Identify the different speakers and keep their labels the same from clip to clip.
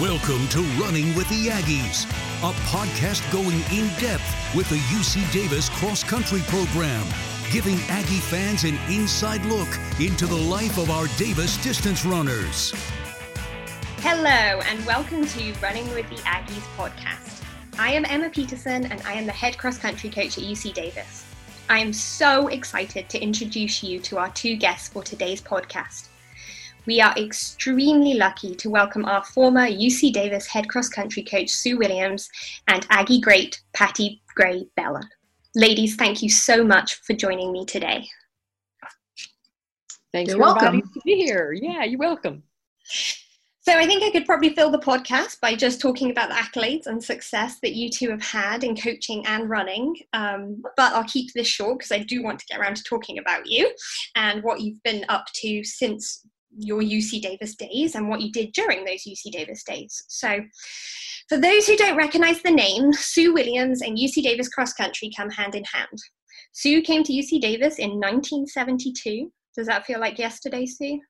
Speaker 1: Welcome to Running with the Aggies, a podcast going in depth with the UC Davis cross country program, giving Aggie fans an inside look into the life of our Davis distance runners.
Speaker 2: Hello, and welcome to Running with the Aggies podcast. I am Emma Peterson, and I am the head cross country coach at UC Davis. I am so excited to introduce you to our two guests for today's podcast. We are extremely lucky to welcome our former UC Davis head cross country coach Sue Williams and Aggie great Patty Gray Bellon. Ladies, thank you so much for joining me today.
Speaker 3: Thanks
Speaker 4: You're
Speaker 3: for
Speaker 4: welcome.
Speaker 3: to be here. Yeah, you're welcome.
Speaker 2: So I think I could probably fill the podcast by just talking about the accolades and success that you two have had in coaching and running. Um, but I'll keep this short because I do want to get around to talking about you and what you've been up to since your UC Davis days and what you did during those UC Davis days. So for those who don't recognize the name, Sue Williams and UC Davis cross country come hand in hand. Sue came to UC Davis in 1972. Does that feel like yesterday, Sue?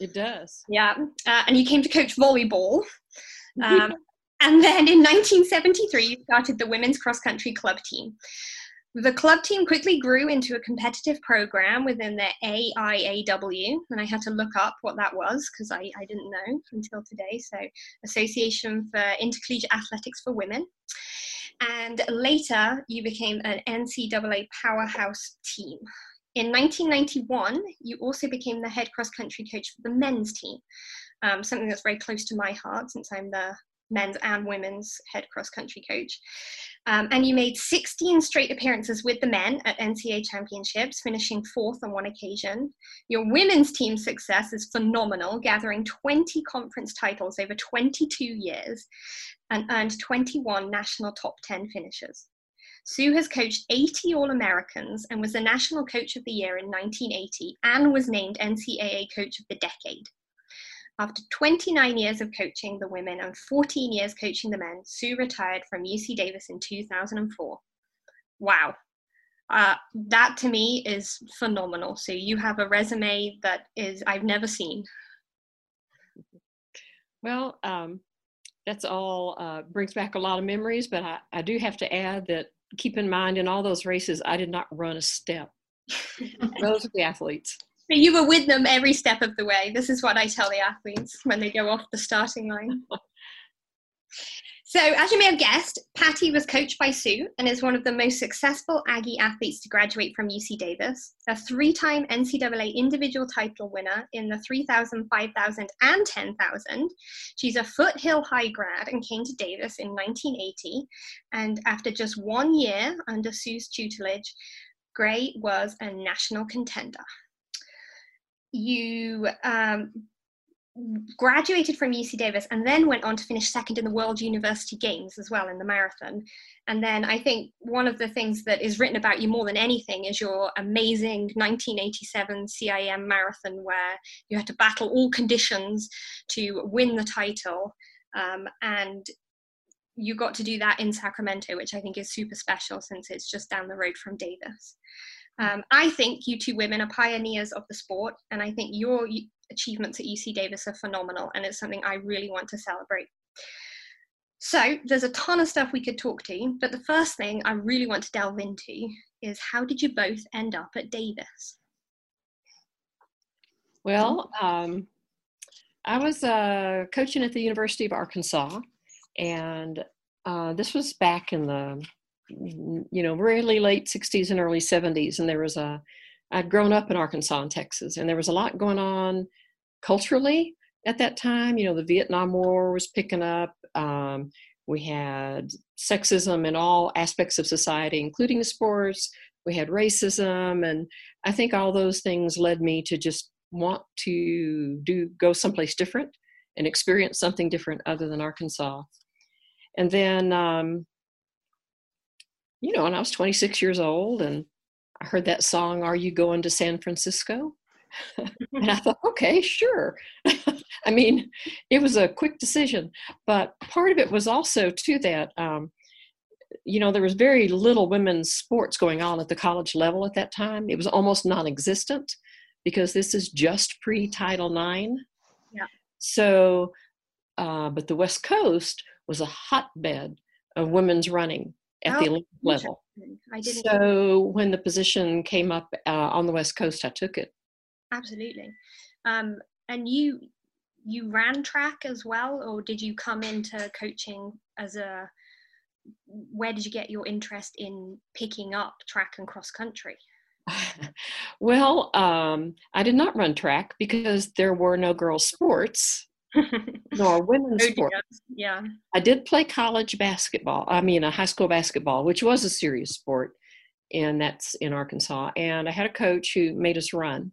Speaker 3: It does.
Speaker 2: Yeah, uh, and you came to coach volleyball. Um, and then in 1973, you started the women's cross country club team. The club team quickly grew into a competitive program within the AIAW, and I had to look up what that was because I, I didn't know until today. So, Association for Intercollegiate Athletics for Women. And later, you became an NCAA powerhouse team. In 1991, you also became the head cross country coach for the men's team, um, something that's very close to my heart since I'm the men's and women's head cross country coach. Um, and you made 16 straight appearances with the men at NCAA championships, finishing fourth on one occasion. Your women's team success is phenomenal, gathering 20 conference titles over 22 years and earned 21 national top 10 finishes. Sue has coached 80 All Americans and was the National Coach of the Year in 1980 and was named NCAA Coach of the Decade. After 29 years of coaching the women and 14 years coaching the men, Sue retired from UC Davis in 2004. Wow. Uh, that to me is phenomenal. So you have a resume that is I've never seen.
Speaker 3: Well, um, that's all uh, brings back a lot of memories, but I, I do have to add that keep in mind in all those races, I did not run a step. those are the athletes.
Speaker 2: But you were with them every step of the way. This is what I tell the athletes when they go off the starting line. So as you may have guessed, Patty was coached by Sue and is one of the most successful Aggie athletes to graduate from UC Davis, a three time NCAA individual title winner in the 3,000, 5,000, and 10,000. She's a foothill high grad and came to Davis in 1980. And after just one year under Sue's tutelage, Gray was a national contender. You um, graduated from UC Davis and then went on to finish second in the World University Games as well in the marathon. And then I think one of the things that is written about you more than anything is your amazing 1987 CIM marathon, where you had to battle all conditions to win the title. Um, and you got to do that in Sacramento, which I think is super special since it's just down the road from Davis. Um, I think you two women are pioneers of the sport, and I think your achievements at UC Davis are phenomenal, and it's something I really want to celebrate. So, there's a ton of stuff we could talk to, but the first thing I really want to delve into is how did you both end up at Davis?
Speaker 3: Well, um, I was uh, coaching at the University of Arkansas, and uh, this was back in the you know really late 60s and early 70s and there was a i'd grown up in arkansas and texas and there was a lot going on culturally at that time. You know the vietnam war was picking up um, we had sexism in all aspects of society including sports. We had racism and i think all those things led me to just want to do go someplace different and experience something different other than arkansas. And then um, you know, and I was 26 years old and I heard that song, Are You Going to San Francisco? and I thought, okay, sure. I mean, it was a quick decision, but part of it was also to that, um, you know, there was very little women's sports going on at the college level at that time. It was almost non existent because this is just pre Title IX.
Speaker 2: Yeah.
Speaker 3: So, uh, but the West Coast was a hotbed of women's running at oh, the Olympic level. so when the position came up uh, on the West Coast, I took it.
Speaker 2: Absolutely. Um, and you you ran track as well, or did you come into coaching as a? Where did you get your interest in picking up track and cross country?
Speaker 3: well, um, I did not run track because there were no girls' sports nor women's oh, sport.
Speaker 2: Yeah.
Speaker 3: I did play college basketball. I mean, a high school basketball, which was a serious sport, and that's in Arkansas. And I had a coach who made us run.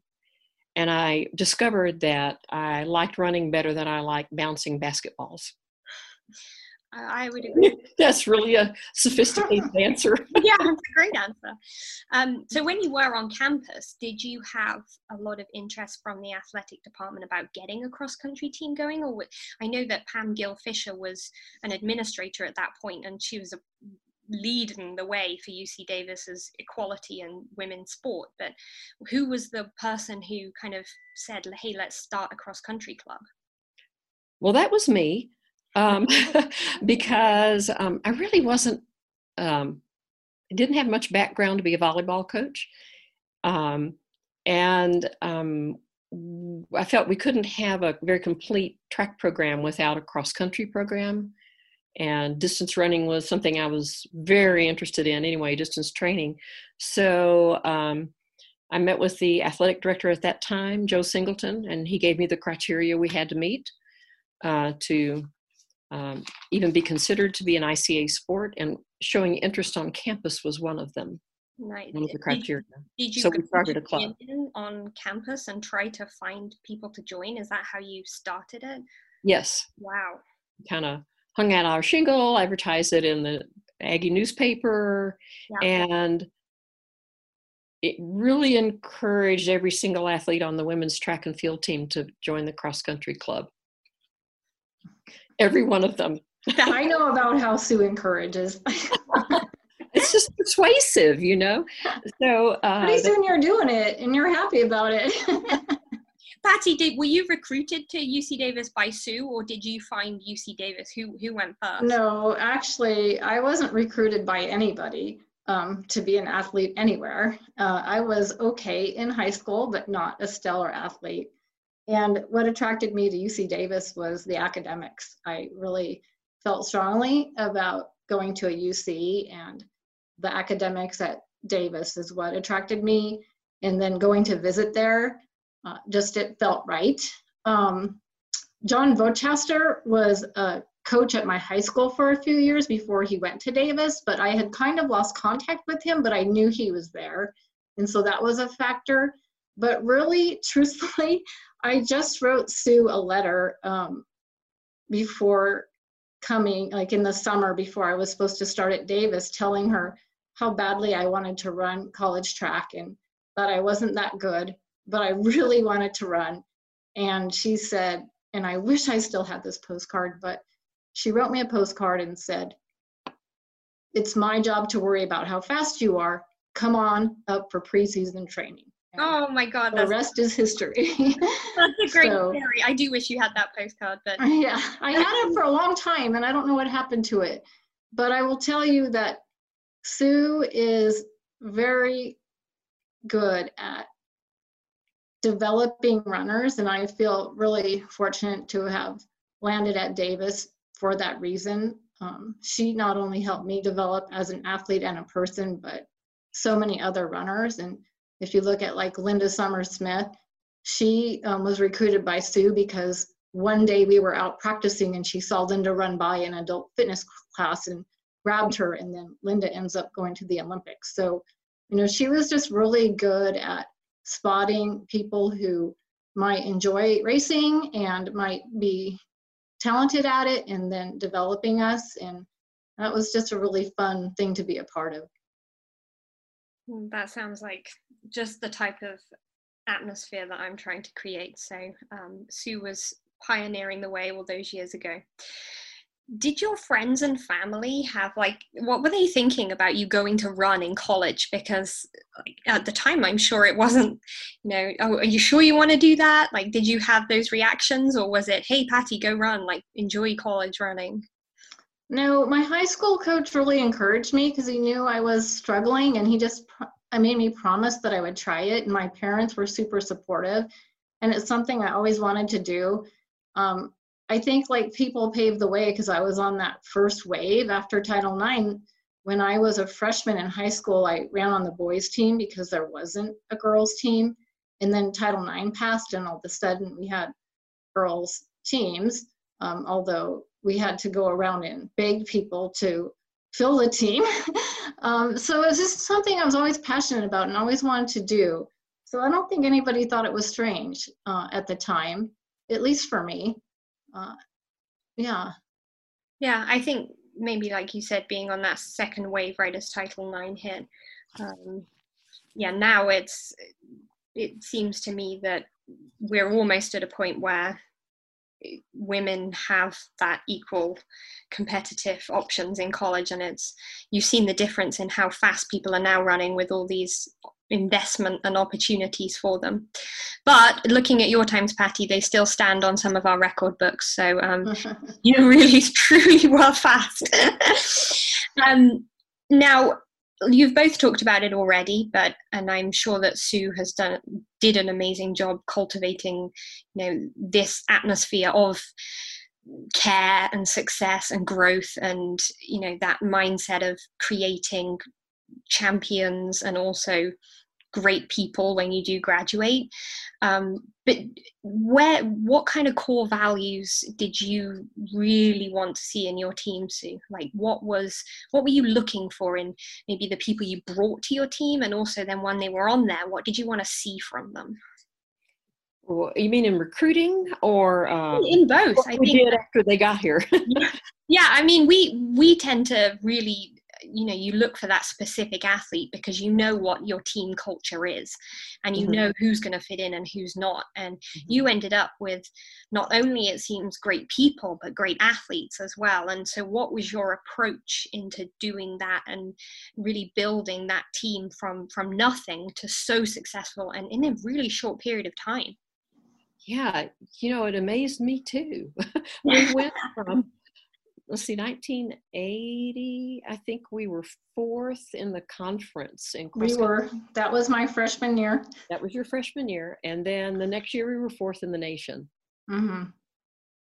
Speaker 3: And I discovered that I liked running better than I liked bouncing basketballs.
Speaker 2: I would agree.
Speaker 3: That's really a sophisticated answer.
Speaker 2: yeah, that's a great answer. Um, so, when you were on campus, did you have a lot of interest from the athletic department about getting a cross country team going? Or I know that Pam Gill Fisher was an administrator at that point, and she was a, leading the way for UC Davis's equality and women's sport. But who was the person who kind of said, "Hey, let's start a cross country club"?
Speaker 3: Well, that was me um, because um, I really wasn't, um, didn't have much background to be a volleyball coach. Um, and um, I felt we couldn't have a very complete track program without a cross country program. And distance running was something I was very interested in anyway, distance training. So um, I met with the athletic director at that time, Joe Singleton, and he gave me the criteria we had to meet uh, to um, even be considered to be an ICA sport, and showing interest on campus was one of them.
Speaker 2: Right.
Speaker 3: One of the criteria.
Speaker 2: Did did you
Speaker 3: so we started a club
Speaker 2: on campus and try to find people to join. Is that how you started it?
Speaker 3: Yes.
Speaker 2: Wow.
Speaker 3: Kind of hung out our shingle, advertised it in the Aggie newspaper, yeah. and it really encouraged every single athlete on the women's track and field team to join the cross country club every one of them.
Speaker 4: I know about how Sue encourages.
Speaker 3: it's just persuasive, you know. So
Speaker 4: uh, pretty soon you're doing it and you're happy about it.
Speaker 2: Patty, did were you recruited to UC Davis by Sue, or did you find UC Davis? Who who went first?
Speaker 4: No, actually, I wasn't recruited by anybody um, to be an athlete anywhere. Uh, I was okay in high school, but not a stellar athlete. And what attracted me to UC Davis was the academics. I really felt strongly about going to a UC and the academics at Davis is what attracted me. And then going to visit there, uh, just it felt right. Um, John Vochaster was a coach at my high school for a few years before he went to Davis, but I had kind of lost contact with him, but I knew he was there. And so that was a factor. But really, truthfully, I just wrote Sue a letter um, before coming, like in the summer before I was supposed to start at Davis, telling her how badly I wanted to run college track and that I wasn't that good, but I really wanted to run. And she said, and I wish I still had this postcard, but she wrote me a postcard and said, It's my job to worry about how fast you are. Come on up for preseason training.
Speaker 2: Oh my God.
Speaker 4: The rest is history.
Speaker 2: that's a great so, story. I do wish you had that postcard, but.
Speaker 4: Yeah, I had it for a long time and I don't know what happened to it. But I will tell you that Sue is very good at developing runners, and I feel really fortunate to have landed at Davis for that reason. Um, she not only helped me develop as an athlete and a person, but so many other runners. And if you look at like Linda Somers Smith, she um, was recruited by Sue because one day we were out practicing and she saw Linda run by an adult fitness class and grabbed her, and then Linda ends up going to the Olympics. So, you know, she was just really good at spotting people who might enjoy racing and might be talented at it and then developing us and that was just a really fun thing to be a part of
Speaker 2: that sounds like just the type of atmosphere that i'm trying to create. So um, sue was pioneering the way all those years ago. Did your friends and family have like what were they thinking about you going to run in college? Because like, at the time i'm sure it wasn't you know oh are you sure you want to do that? Like did you have those reactions or was it hey patty go run. Like enjoy college running
Speaker 4: no my high school coach really encouraged me because he knew i was struggling and he just i made me promise that i would try it and my parents were super supportive and it's something i always wanted to do um, I think like people paved the way because I was on that first wave after Title IX. When I was a freshman in high school, I ran on the boys' team because there wasn't a girls' team. And then Title IX passed, and all of a sudden we had girls' teams, um, although we had to go around and beg people to fill the team. um, so was just something I was always passionate about and always wanted to do. So I don't think anybody thought it was strange uh, at the time, at least for me uh, yeah
Speaker 2: yeah i think maybe like you said being on that second wave right as title ix hit um, yeah now it's it seems to me that we're almost at a point where women have that equal competitive options in college and it's you've seen the difference in how fast people are now running with all these investment and opportunities for them. But looking at your times, Patty, they still stand on some of our record books. So um, you really, truly were fast. um, now, you've both talked about it already, but and I'm sure that Sue has done did an amazing job cultivating, you know, this atmosphere of care and success and growth and you know that mindset of creating champions and also great people when you do graduate. Um, but where what kind of core values did you really want to see in your team sue? Like what was what were you looking for in maybe the people you brought to your team and also then when they were on there what did you want to see from them?
Speaker 3: You mean in recruiting or um,
Speaker 2: in both
Speaker 3: i think after they got here?
Speaker 2: Yeah i mean we we tend to really you know you look for that specific athlete because you know what your team culture is and you mm-hmm. know who's going to fit in and who's not. And mm-hmm. you ended up with not only it seems great people but great athletes as well. And so what was your approach into doing that and really building that team from from nothing to so successful and in a really short period of time?
Speaker 3: Yeah you know it amazed me too. We went from let's see 1980 i think we were fourth in the conference in
Speaker 4: we were that was my freshman year
Speaker 3: that was your freshman year and then the next year we were fourth in the nation
Speaker 4: mm-hmm.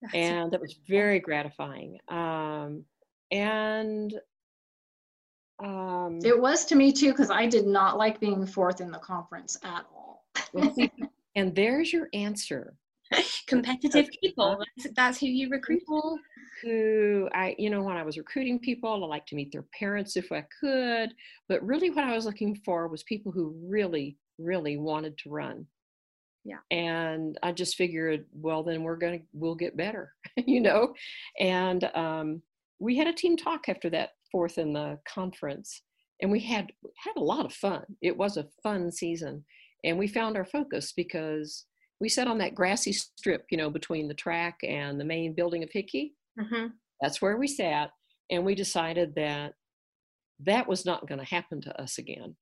Speaker 3: That's and that was very gratifying. Um, and
Speaker 4: um, it was to me too because I did not like being fourth in the conference at all.
Speaker 3: and there's your answer.
Speaker 2: Competitive people. That's, that's who you recruit.
Speaker 3: People who I, you know, when I was recruiting people, I like to meet their parents if I could. But really, what I was looking for was people who really, really wanted to run.
Speaker 2: Yeah.
Speaker 3: And I just figured, well, then we're gonna we'll get better, you know. And um, we had a team talk after that fourth in the conference, and we had had a lot of fun. It was a fun season, and we found our focus because we sat on that grassy strip, you know, between the track and the main building of Hickey. Mm-hmm. That's where we sat, and we decided that that was not going to happen to us again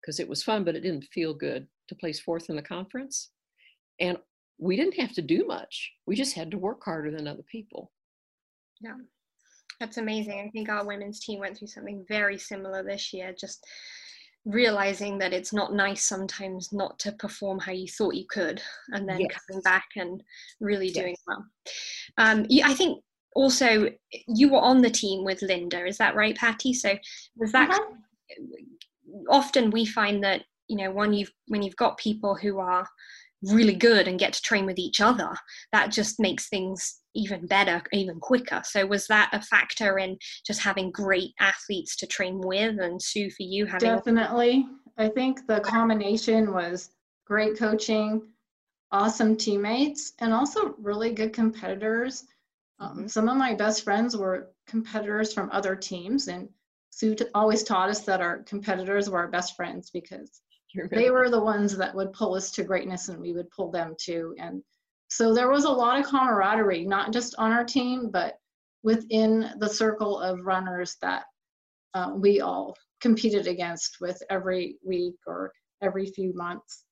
Speaker 3: because it was fun, but it didn't feel good to place fourth in the conference. And we didn't have to do much. We just had to work harder than other people.
Speaker 2: Yeah, that's amazing. I think our women's team went through something very similar this year, just realizing that it's not nice sometimes not to perform how you thought you could, and then yes. coming back and really doing yes. well. Um, I think also you were on the team with Linda, is that right, Patty? So was that uh-huh. often we find that you know when you've when you've got people who are really good and get to train with each other that just makes things even better even quicker. So was that a factor in just having great athletes to train with and sue for you having
Speaker 4: definitely. I think the combination was great coaching awesome teammates and also really good competitors. Um, mm-hmm. some of my best friends were competitors from other teams and sue t- always taught us that our competitors were our best friends because they were the ones that would pull us to greatness and we would pull them too and so there was a lot of camaraderie not just on our team but within the circle of runners that uh, we all competed against with every week or every few months.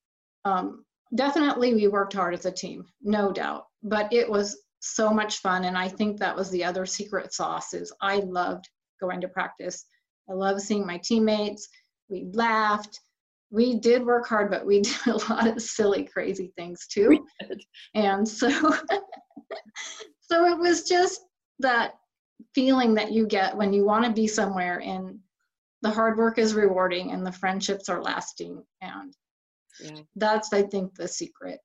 Speaker 4: Um, definitely we worked hard as a team no doubt but it was so much fun and i think that was the other secret sauce is i loved going to practice. I love seeing my teammates. We laughed we did work hard, but we did a lot of silly, crazy things too. And so, so it was just that feeling that you get when you want to be somewhere and the hard work is rewarding and the friendships are lasting. And yeah. that's, I think, the secret.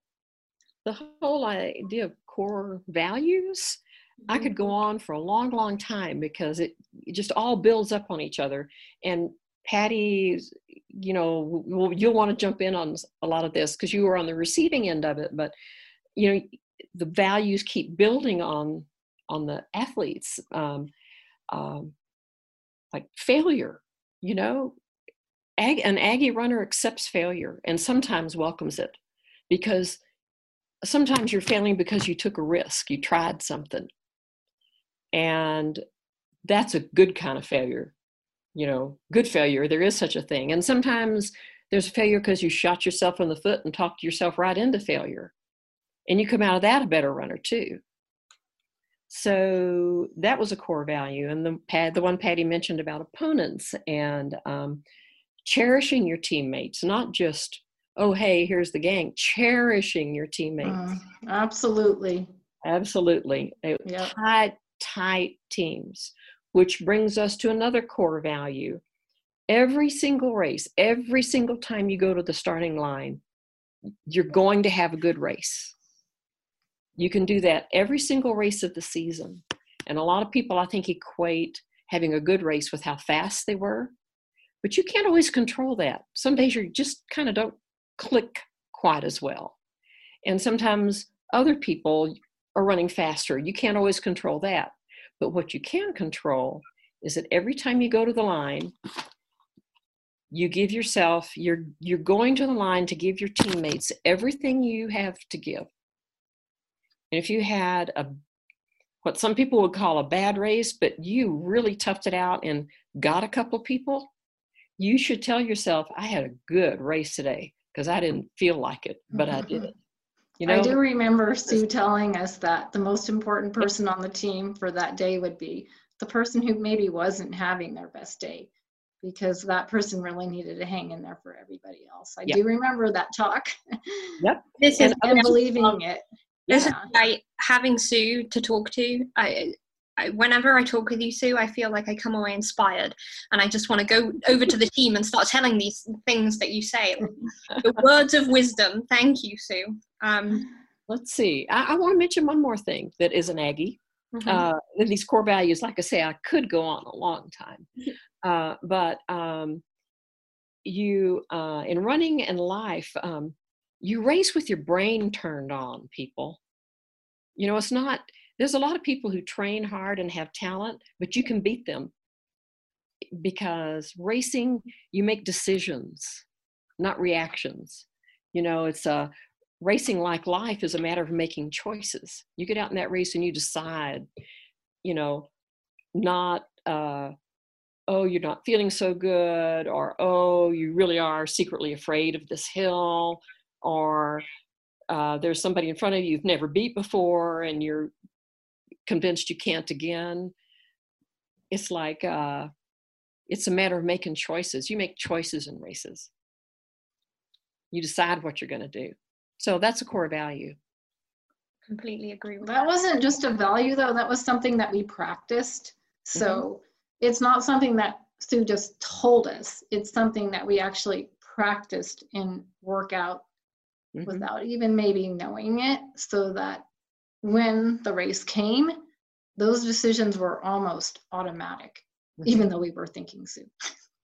Speaker 3: The whole idea of core values, I could go mm-hmm. on for a long, long time because it, it just all builds up on each other. And Patty, you know, you'll want to jump in on a lot of this because you were on the receiving end of it, but you know, the values keep building on on the athletes, um, um, like failure. You know, Ag- an Aggie runner accepts failure and sometimes welcomes it because sometimes you're failing because you took a risk, you tried something, and that's a good kind of failure you know, good failure. There is such a thing. And sometimes there's failure because you shot yourself in the foot and talked yourself right into failure. And you come out of that a better runner too. So that was a core value. And the the one Patty mentioned about opponents and um, cherishing your teammates, not just, oh, hey, here's the gang, cherishing your teammates. Uh,
Speaker 4: absolutely.
Speaker 3: Absolutely. Yep. Tight, tight teams which brings us to another core value. Every single race, every single time you go to the starting line, you're going to have a good race. You can do that every single race of the season. And a lot of people, I think, equate having a good race with how fast they were. But you can't always control that. Some days you just kind of don't click quite as well. And sometimes other people are running faster. You can't always control that. But what you can control is that every time you go to the line, you give yourself, you're you're going to the line to give your teammates everything you have to give. And if you had a what some people would call a bad race, but you really toughed it out and got a couple people, you should tell yourself, I had a good race today because I didn't feel like it, but I did it.
Speaker 4: You know, I do remember Sue telling us that the most important person on the team for that day would be the person who maybe wasn't having their best day because that person really needed to hang in there for everybody else. I yep. do remember that talk.
Speaker 3: Yep.
Speaker 4: this is and believing it.
Speaker 2: yeah. I, having Sue to talk to, I, I, whenever I talk with you, Sue, I feel like I come away inspired, and I just want to go over to the team and start telling these things that you say. the words of wisdom. Thank you, Sue. Um,
Speaker 3: Let's see. I, I want to mention one more thing that is an Aggie. Mm-hmm. Uh, these core values, like I say, I could go on a long time, uh, but um, you uh, in running and life, um, you race with your brain turned on. People, you know, it's not. There's a lot of people who train hard and have talent, but you can beat them because racing, you make decisions, not reactions. You know, it's a racing like life is a matter of making choices. You get out in that race and you decide, you know, not, uh, oh, you're not feeling so good, or oh, you really are secretly afraid of this hill, or uh, there's somebody in front of you you've never beat before and you're convinced you can't again. It's like, uh, it's a matter of making choices. You make choices in races. You decide what you're going to do. So that's a core value.
Speaker 2: Completely agree with
Speaker 4: that.
Speaker 2: That
Speaker 4: wasn't just a value though, that was something that we practiced. So mm-hmm. it's not something that Sue just told us. It's something that we actually practiced in workout mm-hmm. without even maybe knowing it so that when the race came, those decisions were almost automatic, mm-hmm. even though we were thinking Sue.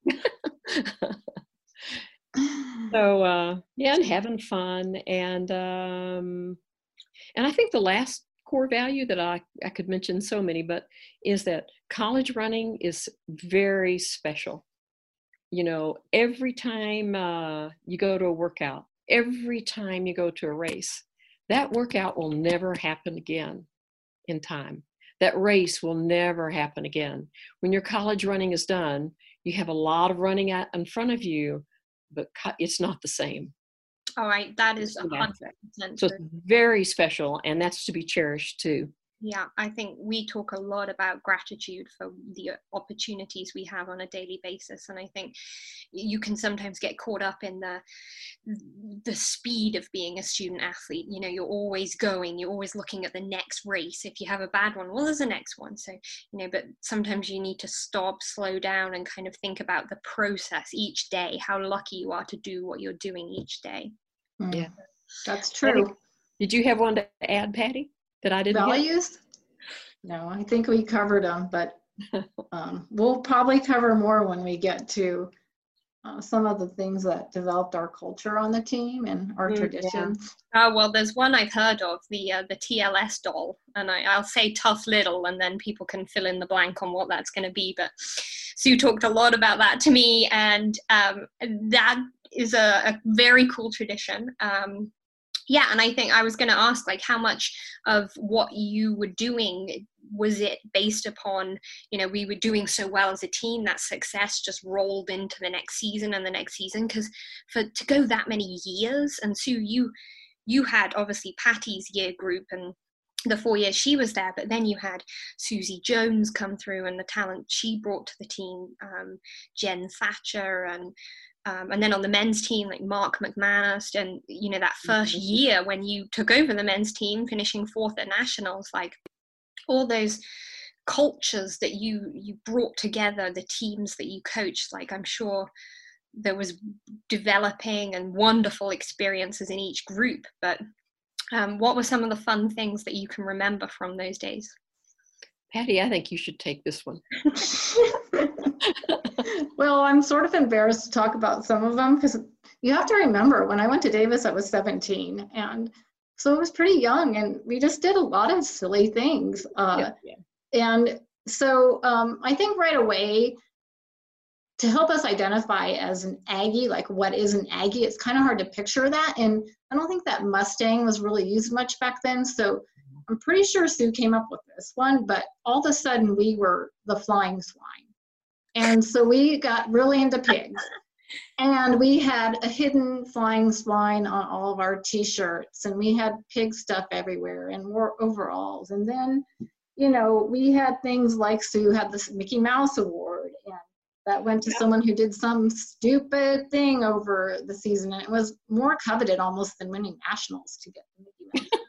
Speaker 3: so uh, yeah, and having fun, and um, and I think the last core value that I I could mention so many, but is that college running is very special. You know, every time uh, you go to a workout, every time you go to a race, that workout will never happen again in time. That race will never happen again. When your college running is done, you have a lot of running in front of you, but it's not the same.
Speaker 2: All right, that is a hundred
Speaker 3: percent. So it's very special, and that's to be cherished too.
Speaker 2: Yeah, I think we talk a lot about gratitude for the opportunities we have on a daily basis, and I think you can sometimes get caught up in the the speed of being a student athlete. You know, you're always going, you're always looking at the next race. If you have a bad one, well, there's a next one. So you know, but sometimes you need to stop, slow down, and kind of think about the process each day. How lucky you are to do what you're doing each day.
Speaker 4: Mm. Yeah, that's true.
Speaker 3: Did you have one to add, Patty? That I didn't
Speaker 4: values? Get? No, I think we covered them, but um, we'll probably cover more when we get to uh, some of the things that developed our culture on the team and our mm, traditions.
Speaker 2: Yeah. Uh, well, there's one I've heard of, the uh, the TLS doll, and I, will say tough little, and then people can fill in the blank on what that's going to be. But Sue talked a lot about that to me, and um, that is a, a, very cool tradition. Um, yeah and i think i was going to ask like how much of what you were doing was it based upon you know we were doing so well as a team that success just rolled into the next season and the next season? Because for to go that many years and sue you you had obviously patty's year group and the four years she was there, but then you had Susie Jones come through and the talent she brought to the team, um, Jen Thatcher and um, and then on the men's team like mark mcmanus and you know that 1st mm-hmm. year when you took over the men's team finishing fourth at nationals like all those cultures that you you brought together the teams that you coached like i'm sure there was developing and wonderful experiences in each group but um, what were some of the fun things that you can remember from those days
Speaker 3: patty i think you should take this one
Speaker 4: well, I'm sort of embarrassed to talk about some of them because you have to remember when I went to Davis, I was 17. And so I was pretty young and we just did a lot of silly things. Uh, yeah, yeah. And so um, I think right away, to help us identify as an Aggie, like what is an Aggie, it's kind of hard to picture that. And I don't think that Mustang was really used much back then. So I'm pretty sure Sue came up with this one, but all of a sudden we were the flying swine. And so we got really into pigs. And we had a hidden flying swine on all of our t-shirts and we had pig stuff everywhere and wore overalls. And then, you know, we had things like Sue had this Mickey Mouse award and that went to someone who did some stupid thing over the season and it was more coveted almost than winning nationals to get the Mickey Mouse.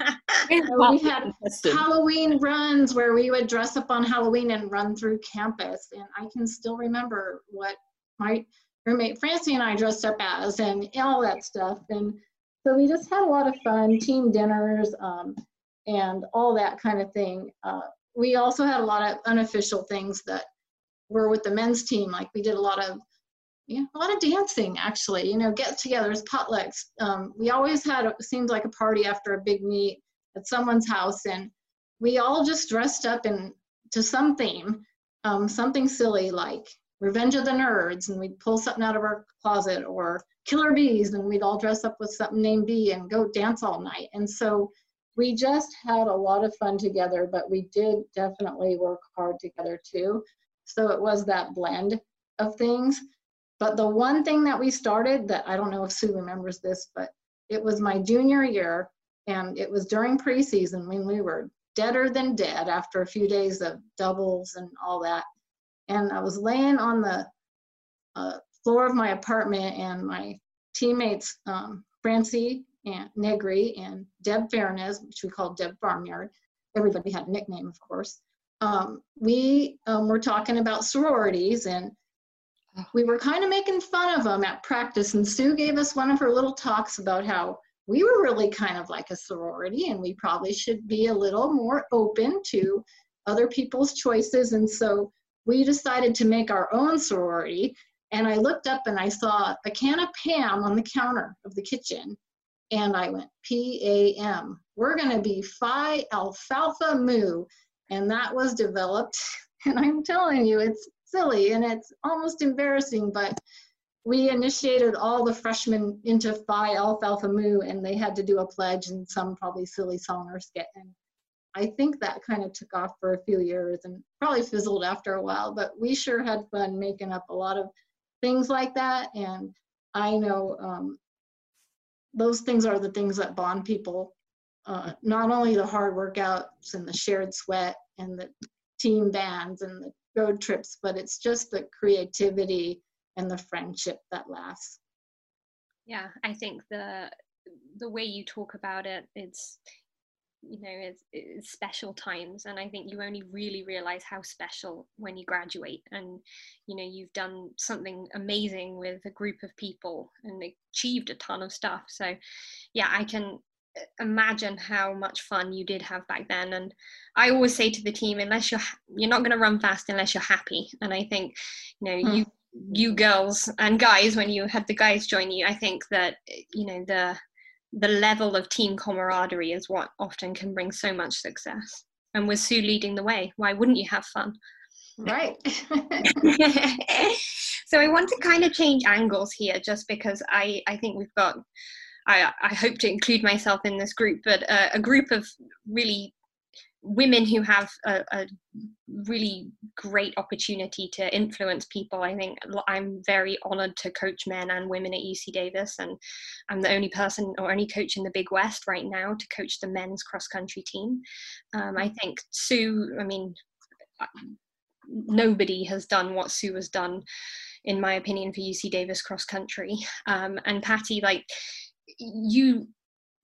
Speaker 4: we had Halloween runs where we would dress up on Halloween and run through campus. And I can still remember what my roommate Francie and I dressed up as and all that stuff. And so we just had a lot of fun, team dinners, um, and all that kind of thing. Uh, we also had a lot of unofficial things that were with the men's team. Like we did a lot of yeah, a lot of dancing actually. You know, get-togethers, potlucks. Um, we always had it seemed like a party after a big meet at someone's house, and we all just dressed up in to some theme, um, something silly like Revenge of the Nerds, and we'd pull something out of our closet, or Killer Bees, and we'd all dress up with something named Bee and go dance all night. And so we just had a lot of fun together, but we did definitely work hard together too. So it was that blend of things. But the one thing that we started that I don't know if Sue remembers this, but it was my junior year and it was during preseason when we were deader than dead after a few days of doubles and all that. And I was laying on the uh, floor of my apartment and my teammates, um, Francie and Negri and Deb Fairness, which we called Deb Farmyard. Everybody had a nickname, of course. Um, we um, were talking about sororities and. We were kind of making fun of them at practice. And Sue gave us one of her little talks about how we were really kind of like a sorority and we probably should be a little more open to other people's choices. And so we decided to make our own sorority. And I looked up and I saw a can of Pam on the counter of the kitchen and I went, P-A-M. We're going to be Phi Alpha Mu. And that was developed. And I'm telling you, it's silly and it's almost embarrassing, but we initiated all the freshmen into Phi Alpha Mu and they had to do a pledge and some probably silly song or skit. And I think that kind of took off for a few years and probably fizzled after a while, but we sure had fun making up a lot of things like that. And I know um, those things are the things that bond people. Uh, not only the hard workouts and the shared sweat and the team bands and the road trips, but it's just the creativity and the friendship that lasts.
Speaker 2: Yeah, I think the the way you talk about it, it's you know it's, it's, special times and i think you only really realize how special when you graduate and you know you've done something amazing with a group of people and achieved a ton of stuff so yeah i can imagine how much fun you did have back then and i always say to the team unless you're you're not going to run fast unless you're happy and i think you know mm. you you girls and guys when you had the guys join you i think that you know the the level of team camaraderie is what often can bring so much success. And with Sue leading the way, why wouldn't you have fun?
Speaker 4: Right.
Speaker 2: so I want to kind of change angles here just because I, I think we've got, I, I hope to include myself in this group, but uh, a group of really women who have a, a, really great opportunity to influence people. I think I'm very honored to coach men and women at UC Davis, and I'm the only person or only coach in the Big West right now to coach the men's cross country team. Um, I think Sue, I mean, nobody has done what Sue has done, in my opinion, for UC Davis cross country. Um, and Patty, like, you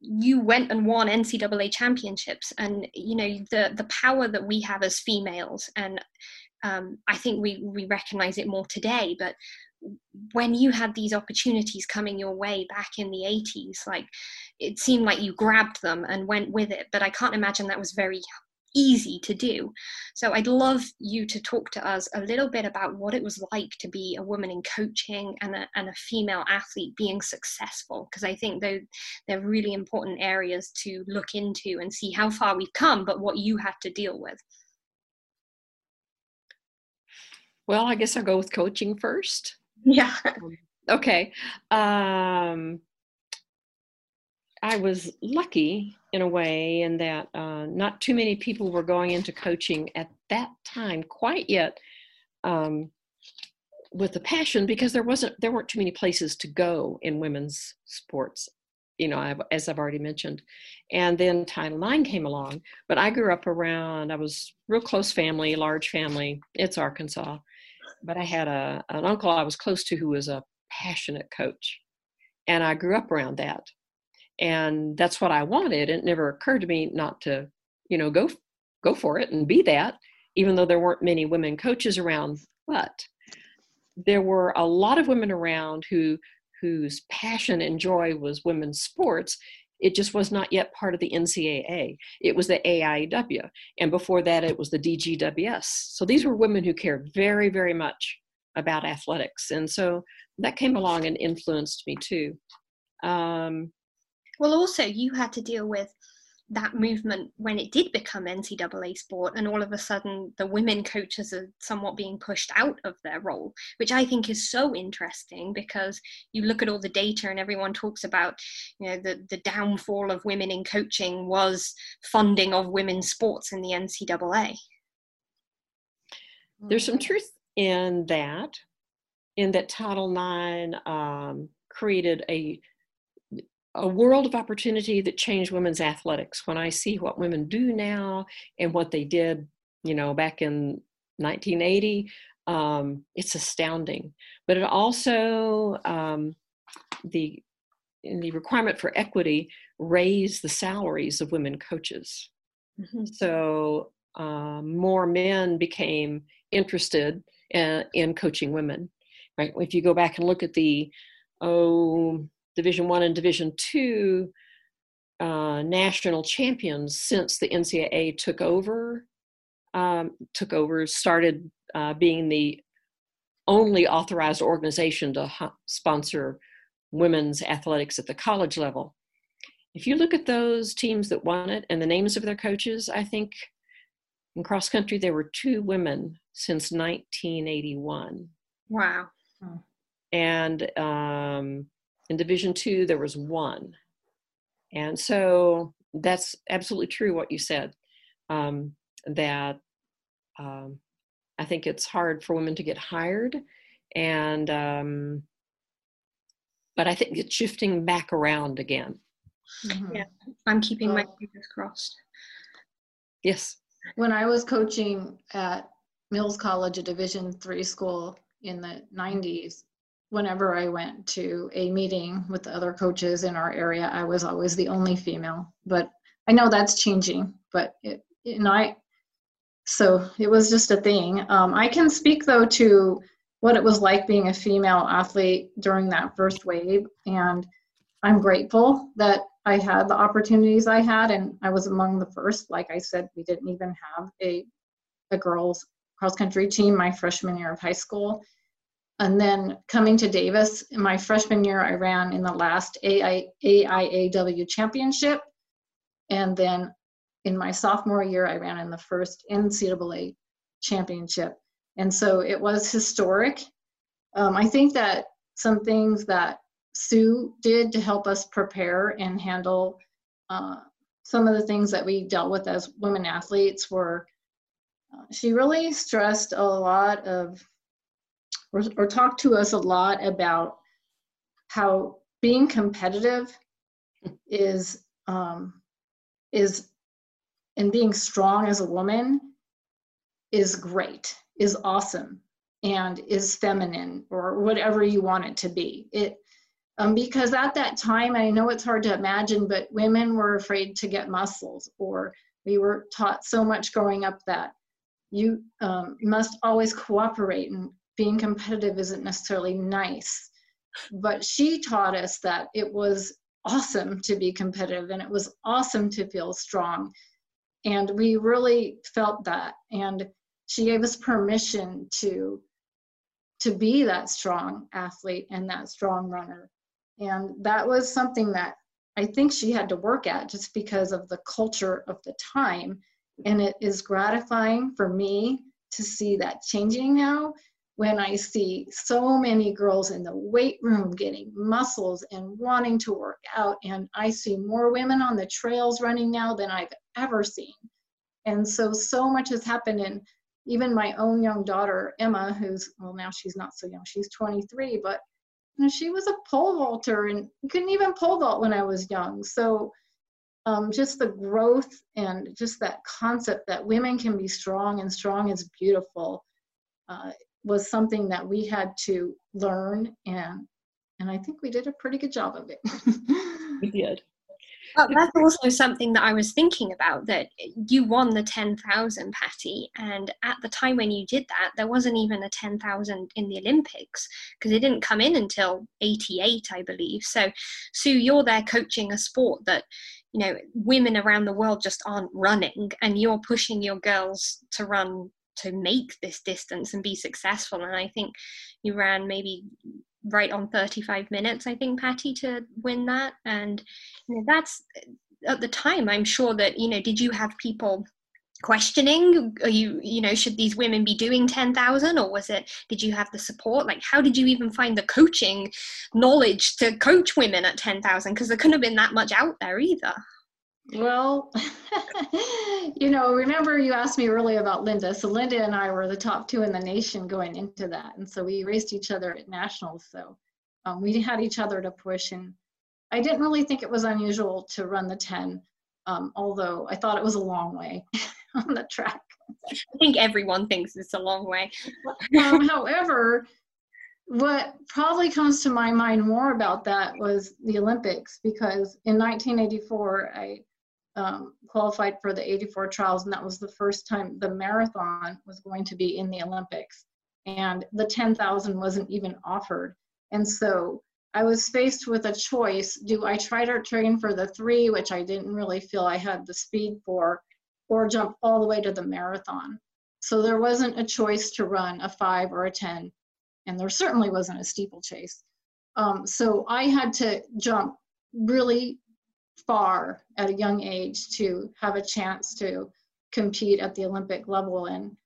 Speaker 2: you went and won NCAA championships, and you know the the power that we have as females, and um, I think we we recognize it more today. But when you had these opportunities coming your way back in the 80s, like it seemed like you grabbed them and went with it. But I can't imagine that was very easy to do. So I'd love you to talk to us a little bit about what it was like to be a woman in coaching and a, and a female athlete being successful, because I think they're, they're really important areas to look into and see how far we've come, but what you had to deal with.
Speaker 3: Well, I guess I'll go with coaching first.
Speaker 2: Yeah.
Speaker 3: okay. Um, I was lucky in a way in that uh, not too many people were going into coaching at that time quite yet um, with a passion because there wasn't there weren't too many places to go in women's sports you know as i've already mentioned. And then title ix came along but i grew up around i was real close family large family. It's arkansas. But i had a, an uncle i was close to who was a passionate coach. And i grew up around that and that's what I wanted. It never occurred to me not to, you know, go go for it and be that, even though there weren't many women coaches around. But there were a lot of women around who whose passion and joy was women's sports. It just was not yet part of the NCAA. It was the AIW, and before that, it was the DGWS. So these were women who cared very, very much about athletics, and so that came along and influenced me too. Um,
Speaker 2: well, also, you had to deal with that movement when it did become NCAA sport, and all of a sudden the women coaches are somewhat being pushed out of their role, which I think is so interesting because you look at all the data and everyone talks about, you know, the, the downfall of women in coaching was funding of women's sports in the NCAA.
Speaker 3: There's some truth in that, in that Title IX um, created a a world of opportunity that changed women's athletics. When I see what women do now and what they did, you know, back in 1980, um, it's astounding. But it also um, the the requirement for equity raised the salaries of women coaches. Mm-hmm. So um, more men became interested in, uh, in coaching women. Right? If you go back and look at the oh Division One and Division Two uh, national champions since the NCAA took over. Um, took over, started uh, being the only authorized organization to ha- sponsor women's athletics at the college level. If you look at those teams that won it and the names of their coaches, I think in cross country there were two women since 1981.
Speaker 2: Wow.
Speaker 3: And um, in Division two, there was one. And so that's absolutely true what you said. Um, that um, I think it's hard for women to get hired, and um, but I think it's shifting back around again.
Speaker 2: Mm-hmm. Yeah, I'm keeping my fingers crossed.
Speaker 3: Yes.
Speaker 4: When I was coaching at Mills College, a Division three school in the 90s, whenever I went to a meeting with the other coaches in our area, I was always the only female. But I know that's changing. But it, and I, so it was just a thing. Um, I can speak though to what it was like being a female athlete during that first wave, and I'm grateful that I had the opportunities I had, and I was among the first. Like I said, we didn't even have a a girls cross country team my freshman year of high school and then coming to Davis, my freshman year, I ran in the last AI, AIAW championship. And then in my sophomore year, I ran in the first NCAA championship. And so it was historic. Um, I think that some things that Sue did to help us prepare and handle uh, some of the things that we dealt with as women athletes were uh, she really stressed a lot of or, or talked to us a lot about how being competitive is um, is and being strong as a woman is great is awesome and is feminine or whatever you want it to be. It um, because at that time i know it's hard to imagine but women were afraid to get muscles or we were taught so much growing up that you um, must always cooperate and being competitive isn't necessarily nice. But she taught us that it was awesome to be competitive and it was awesome to feel strong. And we really felt that. And she gave us permission to to be that strong athlete and that strong runner. And that was something that I think she had to work at just because of the culture of the time. And it is gratifying for me to see that changing now when I see so many girls in the weight room getting muscles and wanting to work out. And I see more women on the trails running now than I've ever seen. And so, so much has happened. And even my own young daughter, Emma, who's, well, now she's not so young, she's 23, but you know, she was a pole vaulter and couldn't even pole vault when I was young. So, um, just the growth and just that concept that women can be strong and strong is beautiful uh, was something that we had to learn and and I think we did a pretty good job of it.
Speaker 3: we did.
Speaker 2: well, that's also something that I was thinking about that you won the 10,000, Patty. And at the time when you did that, there wasn't even a 10,000 in the Olympics because it didn't come in until 88, I believe. So, Sue, you're there coaching a sport that, you know, women around the world just aren't running, and you're pushing your girls to run to make this distance and be successful. And I think you ran maybe right on 35 minutes, I think, Patty, to win that. And you know, that's at the time, I'm sure that, you know, did you have people questioning are you you know should these women be doing 10,000 or was it did you have the support like how did you even find the coaching knowledge to coach women at 10,000 because there couldn't have been that much out there either
Speaker 4: well, you know, remember you asked me earlier about Linda. So Linda and I were the top two in the nation going into that. And so we raced each other at nationals. So um, we had each other to push. And I didn't really think it was unusual to run the 10, um, although I thought it was a long way on the track.
Speaker 2: I think everyone thinks it's a long way.
Speaker 4: um, however, what probably comes to my mind more about that was the Olympics because in 1984 I um, qualified for the 84 trials, and that was the first time the marathon was going to be in the Olympics. And the 10,000 wasn't even offered. And so I was faced with a choice do I try to train for the three, which I didn't really feel I had the speed for, or jump all the way to the marathon? So there wasn't a choice to run a five or a 10, and there certainly wasn't a steeplechase. Um, so I had to jump really far at a young age to have a chance to compete at the Olympic level. And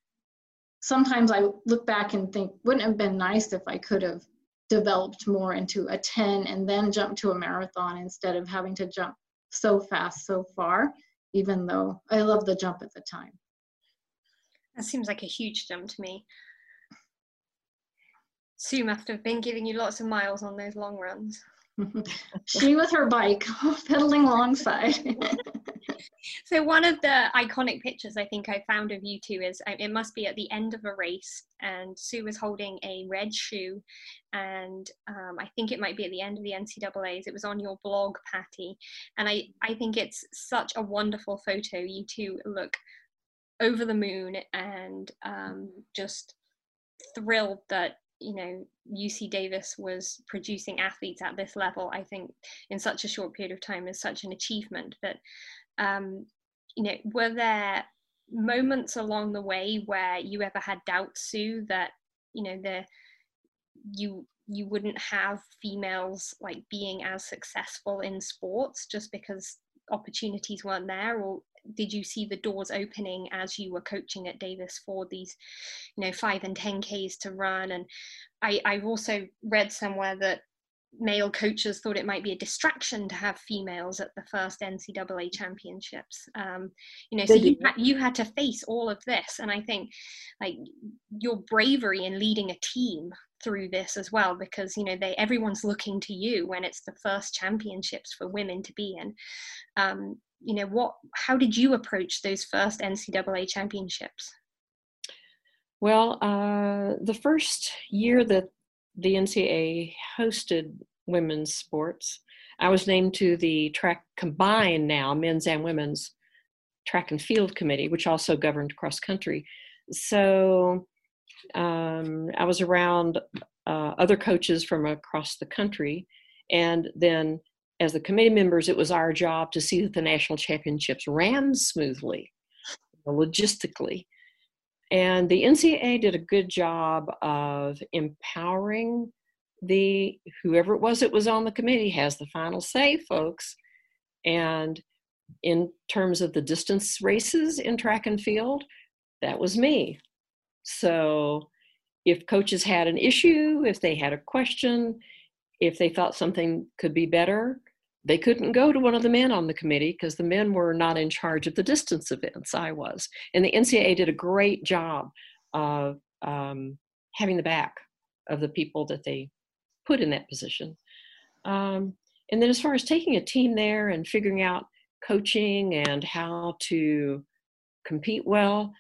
Speaker 4: sometimes I look back and think, wouldn't it have been nice if I could have developed more into a 10 and then jump to a marathon instead of having to jump so fast so far, even though I love the jump at the time.
Speaker 2: That seems like a huge jump to me. Sue must have been giving you lots of miles on those long runs.
Speaker 4: She with her bike pedaling alongside.
Speaker 2: So one of the iconic pictures i think i found of you two is uh, it must be at the end of a race and sue was holding a red shoe and um, i think it might be at the end of the ncaa's it was on your blog patty and i i think it's such a wonderful photo. You two look over the moon and um, just thrilled that you know UC Davis was producing athletes at this level, I think in such a short period of time is such an achievement. But um, you know, were there moments along the way where you ever had doubts, Sue, that you know the you you wouldn't have females like being as successful in sports just because opportunities weren't there or did you see the doors opening as you were coaching at Davis for these, you know, five and ten Ks to run? And I, I've also read somewhere that male coaches thought it might be a distraction to have females at the first NCAA championships. Um, you know, so you had, you had to face all of this, and I think like your bravery in leading a team through this as well, because you know they everyone's looking to you when it's the first championships for women to be in. Um, you know what how did you approach those first ncaa championships?
Speaker 3: Well uh, the first year that the ncaa hosted women's sports i was named to the track combined now men's and women's track and field committee which also governed cross country so um, i was around uh, other coaches from across the country and then as the committee members, it was our job to see that the national championships ran smoothly, logistically. And the NCAA did a good job of empowering the whoever it was that was on the committee has the final say, folks. And in terms of the distance races in track and field, that was me. So if coaches had an issue, if they had a question, if they thought something could be better, they couldn't go to one of the men on the committee because the men were not in charge of the distance events. I was. And the NCAA did a great job of um, having the back of the people that they put in that position. Um, and then, as far as taking a team there and figuring out coaching and how to compete well,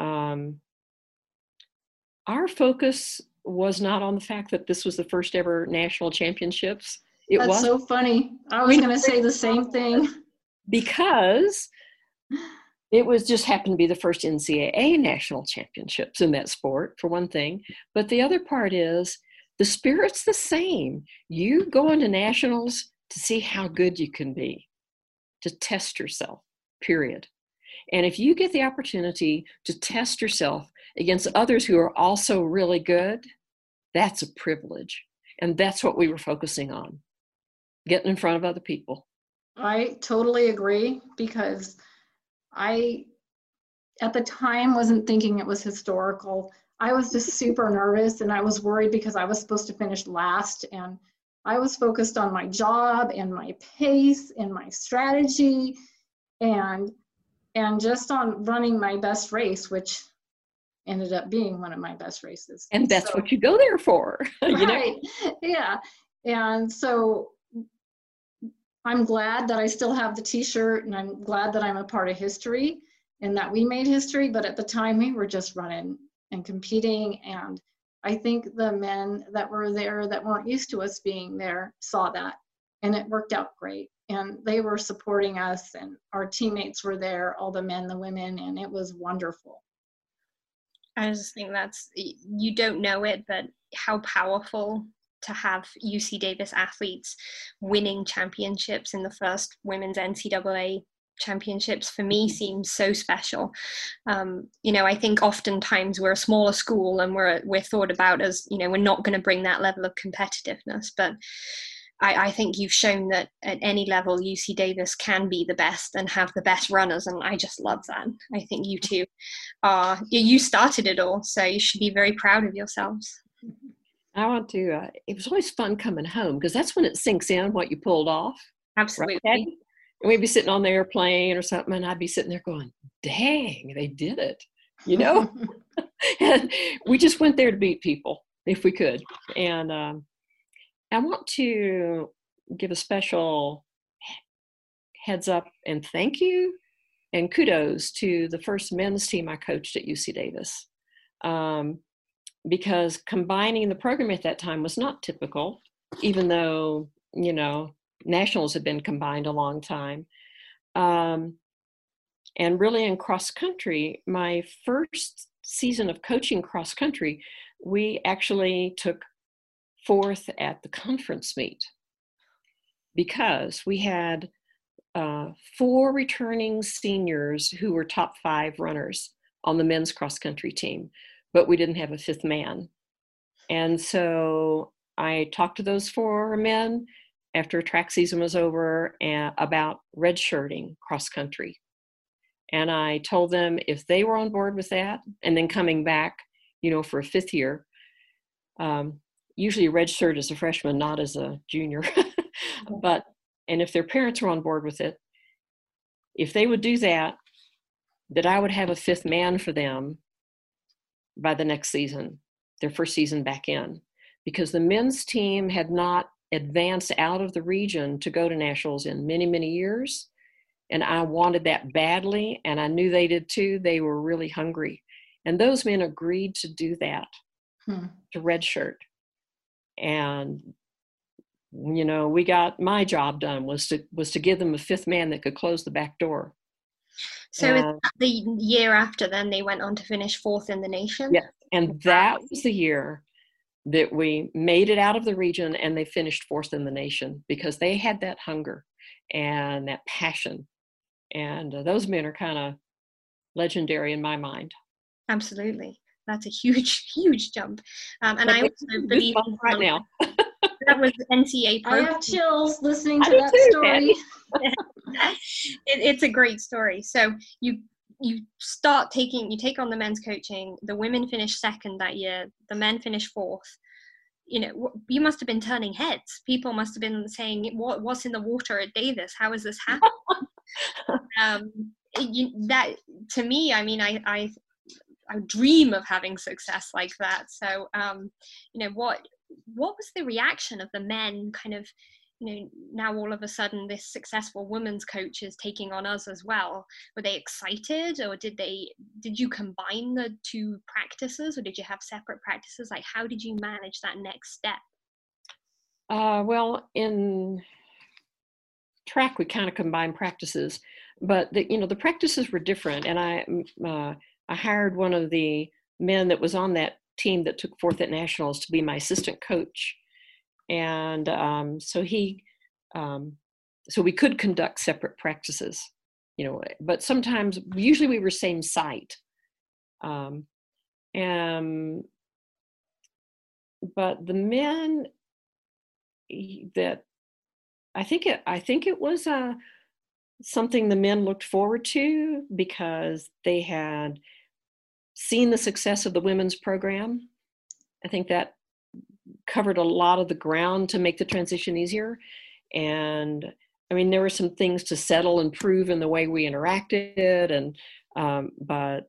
Speaker 3: um, our focus was not on the fact that this was the first ever national championships It
Speaker 4: That's
Speaker 3: was
Speaker 4: so funny. I was going to say the same thing.
Speaker 3: because it was just happened to be the first NCAA national championships in that sport, for one thing. But the other part is the spirit's the same. You go into nationals to see how good you can be, to test yourself, period. And if you get the opportunity to test yourself against others who are also really good, that's a privilege. And that's what we were focusing on getting in front of other people.
Speaker 4: I totally agree because I, at the time, wasn't thinking it was historical. I was just super nervous and I was worried because I was supposed to finish last and I was focused on my job and my pace and my strategy and and just on running my best race which ended up being one of my best races.
Speaker 3: And that's so, what you go there for. you
Speaker 4: right. Know? Yeah. And so I'm glad that I still have the t-shirt and I'm glad that I'm a part of history and that we made history, but at the time we were just running and competing and I think the men that were there that weren't used to us being there saw that and it worked out great. And they were supporting us and our teammates were there, all the men, the women, and it was wonderful.
Speaker 2: I just think that's you don't know it, but how powerful to have UC Davis athletes winning championships in the first women's NCAA championships for me seems so special. Um, you know, I think oftentimes we're a smaller school and we're we're thought about as you know we're not going to bring that level of competitiveness, but I, I, think you've shown that at any level UC Davis can be the best and have the best runners, and I just love that. I think you two are you started it all, so you should be very proud of yourselves.
Speaker 3: I want to. Uh, it was always fun coming home because that's when it sinks in what you pulled off.
Speaker 2: Absolutely.
Speaker 3: Right? And we'd be sitting on the airplane or something, and I'd be sitting there going, "Dang, they did it!" You know. and we just went there to beat people if we could. And um, I want to give a special heads up and thank you and kudos to the first men's team I coached at UC Davis. Um, because combining the program at that time was not typical, even though, you know, nationals had been combined a long time. Um, and really in cross country, my first season of coaching cross country, we actually took fourth at the conference meet because we had uh, four returning seniors who were top five runners on the men's cross country team but we didn't have a fifth man. And so I talked to those four men after track season was over and, about redshirting cross country. And I told them if they were on board with that and then coming back, you know, for a fifth year, um, usually redshirt as a freshman, not as a junior. but, and if their parents were on board with it, if they would do that, that I would have a fifth man for them by the next season, their first season back in, because the men's team had not advanced out of the region to go to nationals in many, many years. And I wanted that badly, and I knew they did too. They were really hungry. And those men agreed to do that, hmm. to redshirt. And you know, we got my job done was to was to give them a fifth man that could close the back door.
Speaker 2: So the year after, then they went on to finish fourth in the nation.
Speaker 3: Yeah, and that was the year that we made it out of the region, and they finished fourth in the nation because they had that hunger and that passion, and uh, those men are kind of legendary in my mind.
Speaker 2: Absolutely, that's a huge, huge jump. Um, and but I also believe
Speaker 3: right now.
Speaker 2: that was NCA.
Speaker 4: Program. I have chills listening to that too, story.
Speaker 2: it, it's a great story. So you you start taking you take on the men's coaching. The women finish second that year. The men finish fourth. You know, you must have been turning heads. People must have been saying, "What what's in the water at Davis? How is this happening?" um, you, that to me, I mean, I I I dream of having success like that. So, um, you know, what what was the reaction of the men kind of you know now all of a sudden this successful women's coach is taking on us as well were they excited or did they did you combine the two practices or did you have separate practices like how did you manage that next step
Speaker 3: Uh, well, in track, we kind of combine practices, but the, you know the practices were different. And I uh, I hired one of the men that was on that team that took fourth at nationals to be my assistant coach, and um, so he um, so we could conduct separate practices, you know. But sometimes, usually, we were same site. Um, and but the men that I think it I think it was uh, something the men looked forward to because they had seen the success of the women's program. I think that covered a lot of the ground to make the transition easier. And I mean, there were some things to settle and prove in the way we interacted, and um, but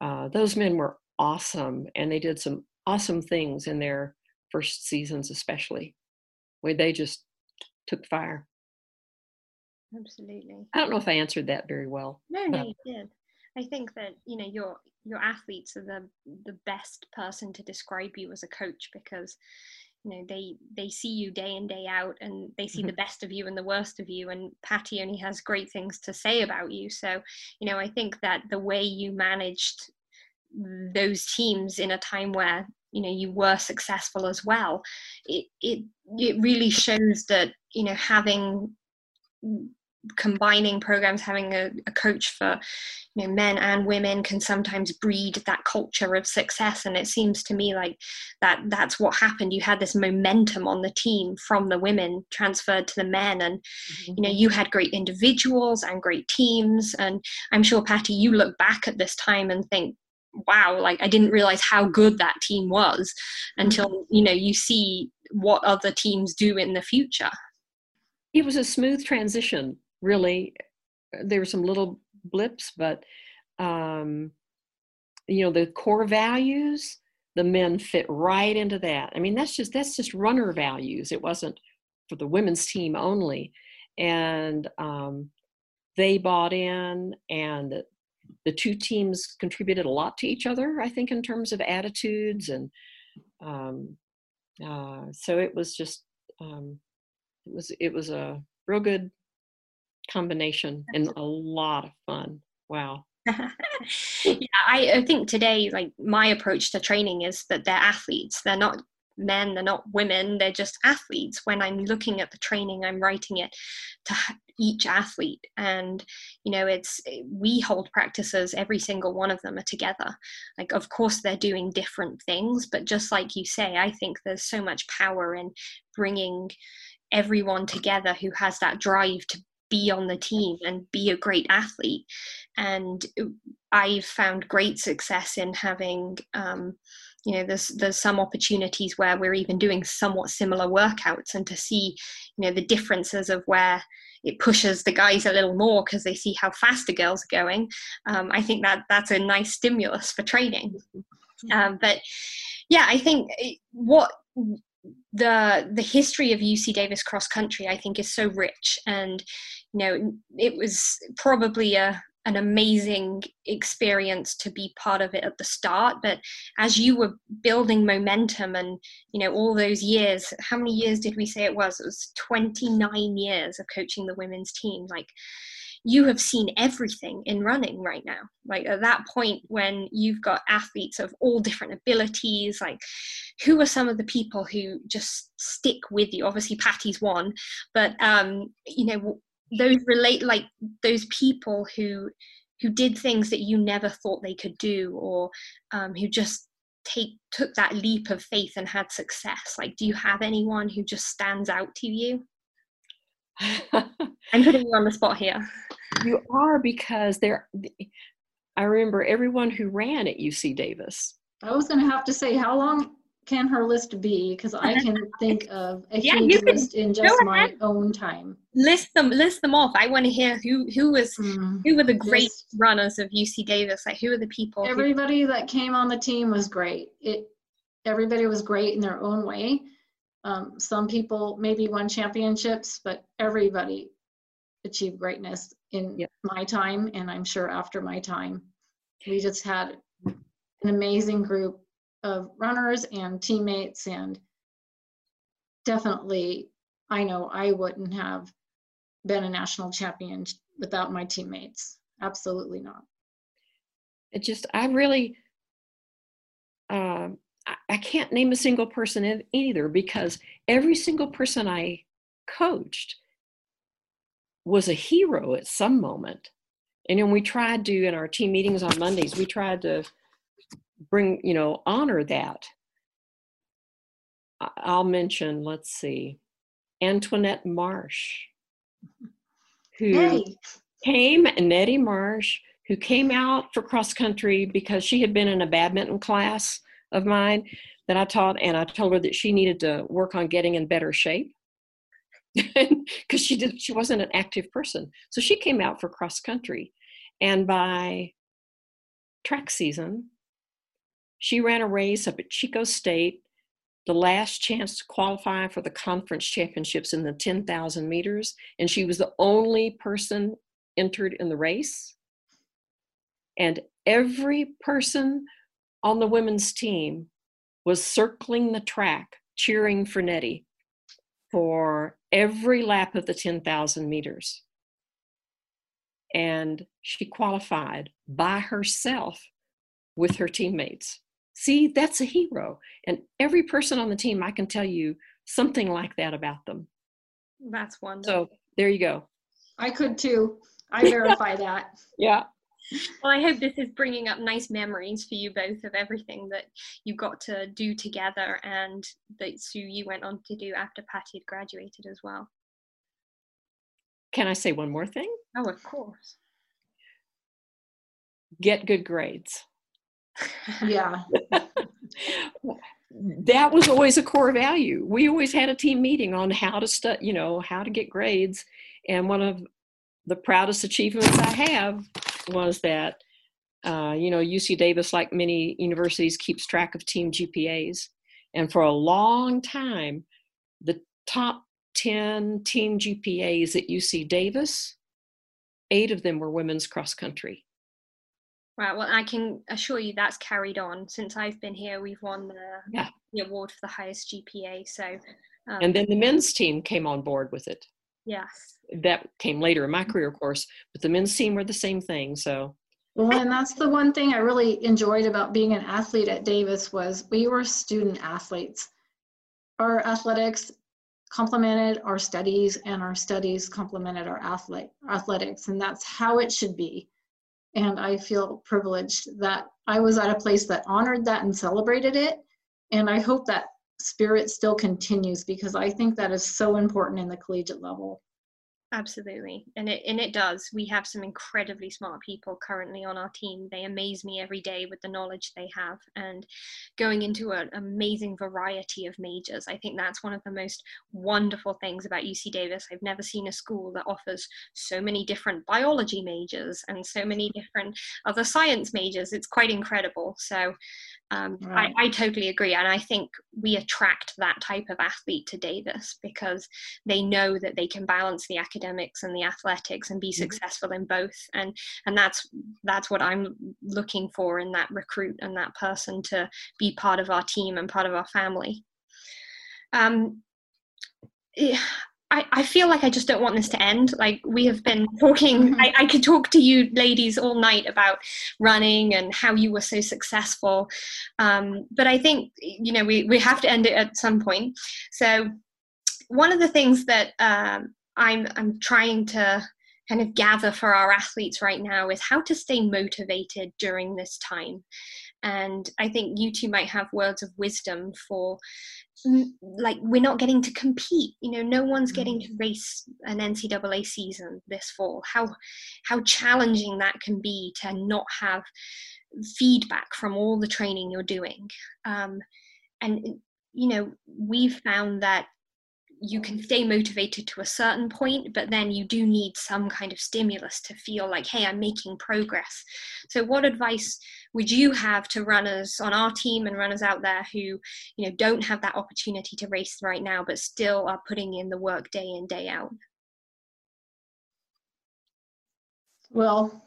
Speaker 3: uh, those men were awesome, and they did some awesome things in their first seasons, especially where they just took fire.
Speaker 2: Absolutely.
Speaker 3: I don't know if I answered that very well.
Speaker 2: No, no, you did. I think that you know your your athletes are the the best person to describe you as a coach because you know they they see you day in day out and they see mm-hmm. the best of you and the worst of you and patty only has great things to say about you so you know i think that the way you managed those teams in a time where you know you were successful as well it it it really shows that you know having combining programs having a, a, coach for you know men and women can sometimes breed that culture of success. And it seems to me like that that's what happened. You had this momentum on the team from the women transferred to the men. And mm-hmm. you know you had great individuals and great teams. And i'm sure patty you look back at this time and think wow like i didn't realize how good that team was until mm-hmm. you know you see what other teams do in the future.
Speaker 3: It was a smooth transition really there were some little blips but um you know the core values the men fit right into that i mean that's just that's just runner values it wasn't for the women's team only and um they bought in and the two teams contributed a lot to each other, I think, in terms of attitudes. And um, uh, so it was just, um, it was, it was a real good combination and a lot of fun. Wow.
Speaker 2: yeah, I, I think today, like my approach to training is that they're athletes. They're not men they're not women they're just athletes when i'm looking at the training i'm writing it to each athlete and you know it's we hold practices every single one of them are together like of course they're doing different things but just like you say i think there's so much power in bringing everyone together who has that drive to be on the team and be a great athlete. And i've found great success in having um, you know there's there's some opportunities where we're even doing somewhat similar workouts and to see you know the differences of where it pushes the guys a little more because they see how fast the girls are going. Um, i think that that's a nice stimulus for training. Um, but yeah i think what the the history of UC Davis cross country I think is so rich and you know it was probably a an amazing experience to be part of it at the start but as you were building momentum and you know all those years how many years did we say it was? It was 29 years of coaching the women's team. Like you have seen everything in running right now. Like at that point when you've got athletes of all different abilities like who are some of the people who just stick with you? Obviously patty's one but um you know those relate like those people who who did things that you never thought they could do or um, who just take took that leap of faith and had success. Like do you have anyone who just stands out to you? I'm putting you on the spot here.
Speaker 3: You are because there i remember everyone who ran at uc davis.
Speaker 4: I was going to have to say how long can her list be? Because I can think of a
Speaker 2: yeah,
Speaker 4: huge list in just my own time.
Speaker 2: List them, list them off. I want to hear who who was mm, who were the great just, runners of UC Davis. Like who are the people?
Speaker 4: Everybody
Speaker 2: who,
Speaker 4: that came on the team was great. It everybody was great in their own way. Um, some people maybe won championships, but everybody achieved greatness in yep. my time, and I'm sure after my time. We just had an amazing group of runners and teammates and definitely, I know I wouldn't have been a national champion without my teammates. Absolutely not.
Speaker 3: It just, I really, uh, I, can't name a single person either because every single person I coached was a hero at some moment. And then we tried to, in our team meetings on Mondays, we tried to bring, you know, honor that. I'll mention, let's see, Antoinette Marsh, who came, Nettie Marsh, who came out for cross country because she had been in a badminton class of mine that I taught, and I told her that she needed to work on getting in better shape because she did she wasn't an active person. So she came out for cross country, and by track season, she ran a race up at Chico State, the last chance to qualify for the conference championships in the 10,000 meters, and she was the only person entered in the race. And every person on the women's team was circling the track, cheering for Nettie for every lap of the 10,000 meters. And she qualified by herself with her teammates. See, that's a hero. And every person on the team, I can tell you something like that about them.
Speaker 2: That's wonderful.
Speaker 3: So there you go.
Speaker 4: I could too. I verify that.
Speaker 3: Yeah.
Speaker 2: Well, I hope this is bringing up nice memories for you both of everything that you got to do together and that Sue you went on to do after Patty had graduated as well.
Speaker 3: Can I say one more thing?
Speaker 2: Oh, of course.
Speaker 3: Get good grades.
Speaker 4: Yeah.
Speaker 3: that was always a core value. We always had a team meeting on how to study, you know, how to get grades. And one of the proudest achievements I have was that, uh, you know, UC Davis, like many universities, keeps track of team GPAs. And for a long time, the top 10 team GPAs at UC Davis, eight of them were women's cross country.
Speaker 2: Right. Well, I can assure you that's carried on since I've been here. We've won the, yeah. the award for the highest GPA. So,
Speaker 3: um, and then the men's team came on board with it.
Speaker 2: Yes.
Speaker 3: That came later in my career, of course, but the men's team were the same thing. So.
Speaker 4: Well, and that's the one thing I really enjoyed about being an athlete at Davis was we were student athletes. Our athletics complemented our studies, and our studies complemented our athlete athletics, and that's how it should be. And I feel privileged that I was at a place that honored that and celebrated it. And I hope that spirit still continues because I think that is so important in the collegiate level.
Speaker 2: Absolutely. And it and it does. We have some incredibly smart people currently on our team. They amaze me every day with the knowledge they have and going into an amazing variety of majors. I think that's one of the most wonderful things about UC Davis. I've never seen a school that offers so many different biology majors and so many different other science majors. It's quite incredible. So um, right. I, I, totally agree. And I think we attract that type of athlete to Davis because they know that they can balance the academics and the athletics and be mm-hmm. successful in both. And, and that's, that's what I'm looking for in that recruit and that person to be part of our team and part of our family. Um, I, I feel like I just don't want this to end. Like we have been talking, mm-hmm. I, I could talk to you ladies all night about running and how you were so successful. Um, but I think, you know, we, we have to end it at some point. So one of the things that um, I'm, I'm trying to kind of gather for our athletes right now is how to stay motivated during this time. And I think you two might have words of wisdom for like we're not getting to compete you know no one's getting mm. to race an ncaa season this fall how how challenging that can be to not have feedback from all the training you're doing um, and you know we've found that you can stay motivated to a certain point, but then you do need some kind of stimulus to feel like, hey, I'm making progress. So, what advice would you have to runners on our team and runners out there who, you know, don't have that opportunity to race right now, but still are putting in the work day in, day out?
Speaker 4: Well,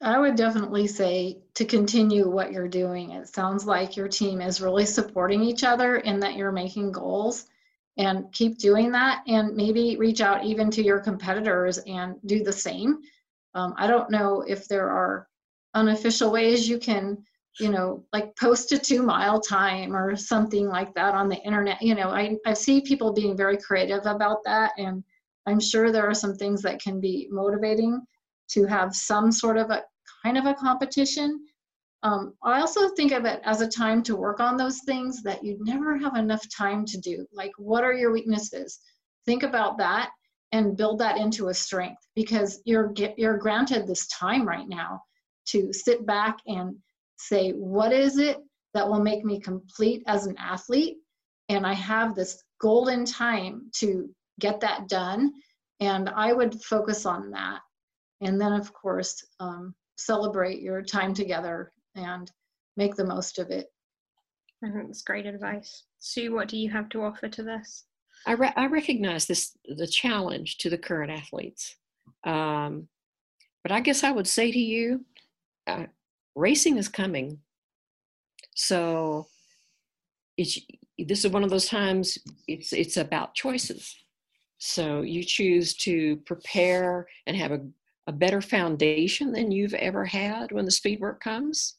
Speaker 4: I would definitely say to continue what you're doing. It sounds like your team is really supporting each other and that you're making goals and keep doing that and maybe reach out even to your competitors and do the same. Um, i don't know if there are unofficial ways you can you know like post a two mile time or something like that on the internet. You know i, I see people being very creative about that and i'm sure there are some things that can be motivating to have some sort of a kind of a competition um, I also think of it as a time to work on those things that you never have enough time to do. Like, what are your weaknesses? Think about that and build that into a strength because you're get, you're granted this time right now to sit back and say, what is it that will make me complete as an athlete? And I have this golden time to get that done. And I would focus on that. And then, of course, um, celebrate your time together and make the most of it.
Speaker 2: I think that's great advice. Sue, what do you have to offer to this?
Speaker 3: I, re- I recognize this the challenge to the current athletes, um, but I guess I would say to you, uh, racing is coming. So it's this is one of those times it's it's about choices. So you choose to prepare and have a, a better foundation than you've ever had when the speed work comes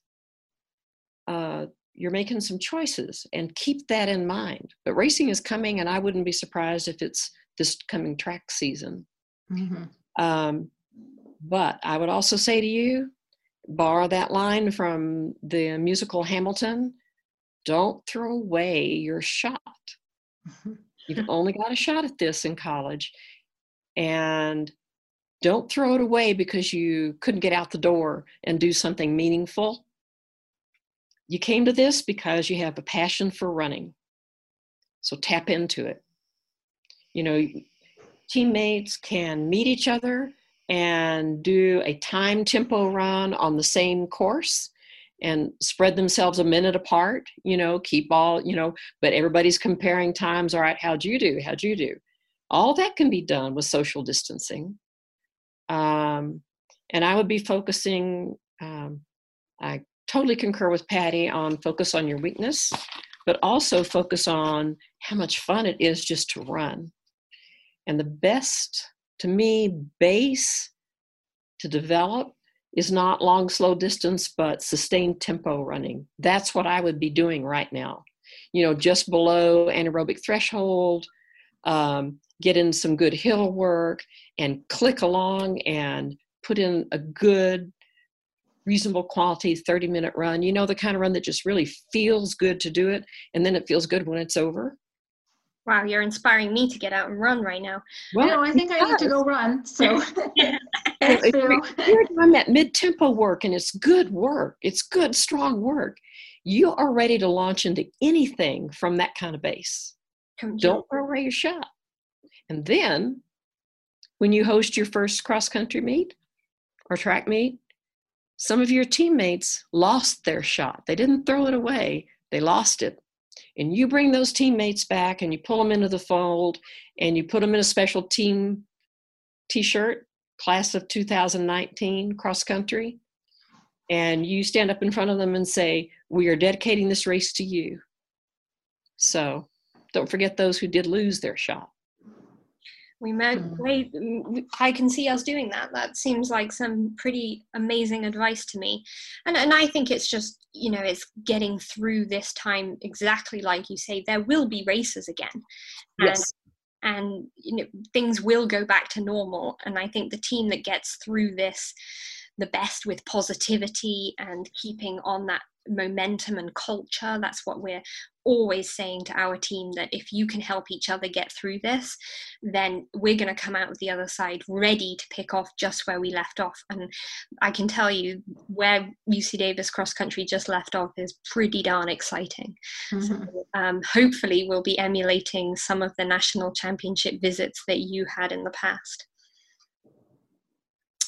Speaker 3: uh, you're making some choices and keep that in mind. But racing is coming, and I wouldn't be surprised if it's this coming track season. Mm-hmm. Um, but I would also say to you, borrow that line from the musical Hamilton don't throw away your shot. Mm-hmm. You've only got a shot at this in college. And don't throw it away because you couldn't get out the door and do something meaningful you came to this because you have a passion for running. So tap into it. You know, teammates can meet each other and do a time tempo run on the same course and spread themselves a minute apart, you know, keep all, you know, but everybody's comparing times. All right, how'd you do? How'd you do? All that can be done with social distancing. Um, and I would be focusing, um, I totally concur with Patty on focus on your weakness, but also focus on how much fun it is just to run. And the best, to me, base to develop is not long, slow distance, but sustained tempo running. That's what I would be doing right now. You know, just below anaerobic threshold, um, get in some good hill work and click along and put in a good reasonable quality 30 minute run you know the kind of run that just really feels good to do it and then it feels good when it's over.
Speaker 2: Wow you're inspiring me to get out and run right now.
Speaker 4: Well no, i think i need to go run so.
Speaker 3: If you're doing that mid-tempo work and it's good work it's good strong work you are ready to launch into anything from that kind of base. Don't throw away your shot. And then when you host your first cross country meet or track meet some of your teammates lost their shot. They didn't throw it away, they lost it. And you bring those teammates back and you pull them into the fold and you put them in a special team t shirt, class of 2019 cross country. And you stand up in front of them and say, We are dedicating this race to you. So don't forget those who did lose their shot
Speaker 2: we might mm. i can see us doing that. That seems like some pretty amazing advice to me. And and i think it's just you know it's getting through this time exactly like you say there will be races again. And,
Speaker 3: yes.
Speaker 2: and you know things will go back to normal. And i think the team that gets through this the best with positivity and keeping on that momentum and culture. That's what we're always saying to our team that if you can help each other get through this, then we're going to come out of the other side ready to pick off just where we left off. And I can tell you where UC Davis cross country just left off is pretty darn exciting. Mm-hmm. So, um, hopefully, we'll be emulating some of the national championship visits that you had in the past.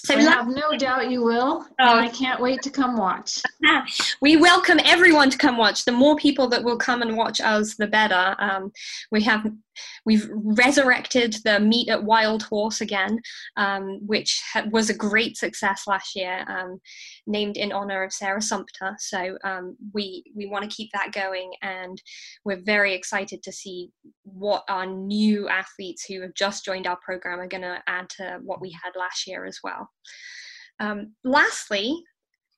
Speaker 4: So I have no doubt you will. Oh. I can't wait to come watch.
Speaker 2: we welcome everyone to come watch. The more people that will come and watch us, the better. Um, we have we've resurrected the meet at Wild Horse again, um, which ha- was a great success last year, um, named in honor of Sarah Sumpter. So um, we we want to keep that going, and we're very excited to see what our new athletes who have just joined our program are going to add to what we had last year as well. Um, lastly,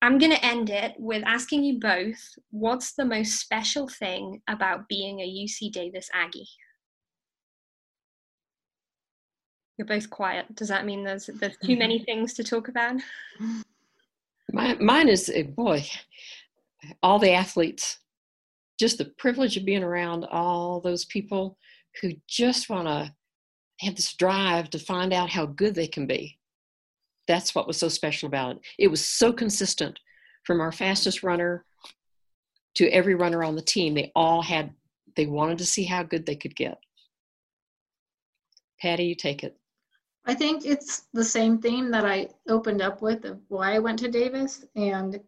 Speaker 2: I'm going to end it with asking you both what's the most special thing about being a UC Davis Aggie? You're both quiet. Does that mean there's there's too many things to talk about?
Speaker 3: My, mine is eh, boy, all the athletes. Just the privilege of being around all those people who just want to have this drive to find out how good they can be. That's what was so special about it. It was so consistent from our fastest runner to every runner on the team. They all had, they wanted to see how good they could get. Patty, you take it.
Speaker 4: I think it's the same theme that I opened up with of why I went to Davis. And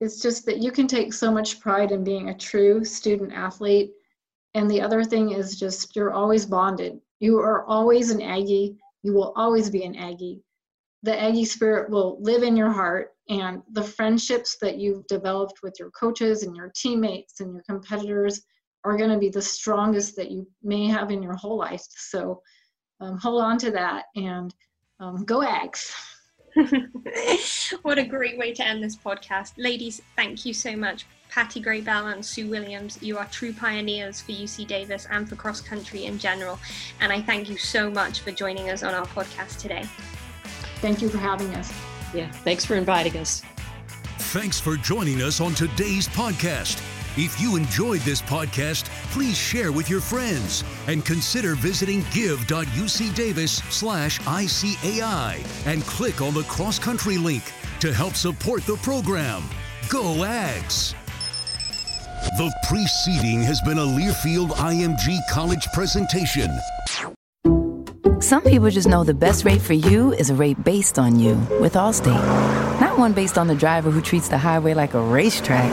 Speaker 4: it's just that you can take so much pride in being a true student athlete. And the other thing is just you're always bonded. You are always an Aggie. You will always be an Aggie. The Aggie spirit will live in your heart. And the friendships that you've developed with your coaches and your teammates and your competitors are going to be the strongest that you may have in your whole life. So, um, hold on to that and um, go Ags.
Speaker 2: what a great way to end this podcast. Ladies, thank you so much. Patty Graybell and Sue Williams, you are true pioneers for UC Davis and for cross country in general. And I thank you so much for joining us on our podcast today.
Speaker 4: Thank you for having us.
Speaker 3: Yeah, thanks for inviting us.
Speaker 1: Thanks for joining us on today's podcast. If you enjoyed this podcast, please share with your friends and consider visiting give.ucdavis/iCAI and click on the cross country link to help support the program. Go Ags! The preceding has been a Learfield IMG College presentation.
Speaker 5: Some people just know the best rate for you is a rate based on you with Allstate. Not one based on the driver who treats the highway like a racetrack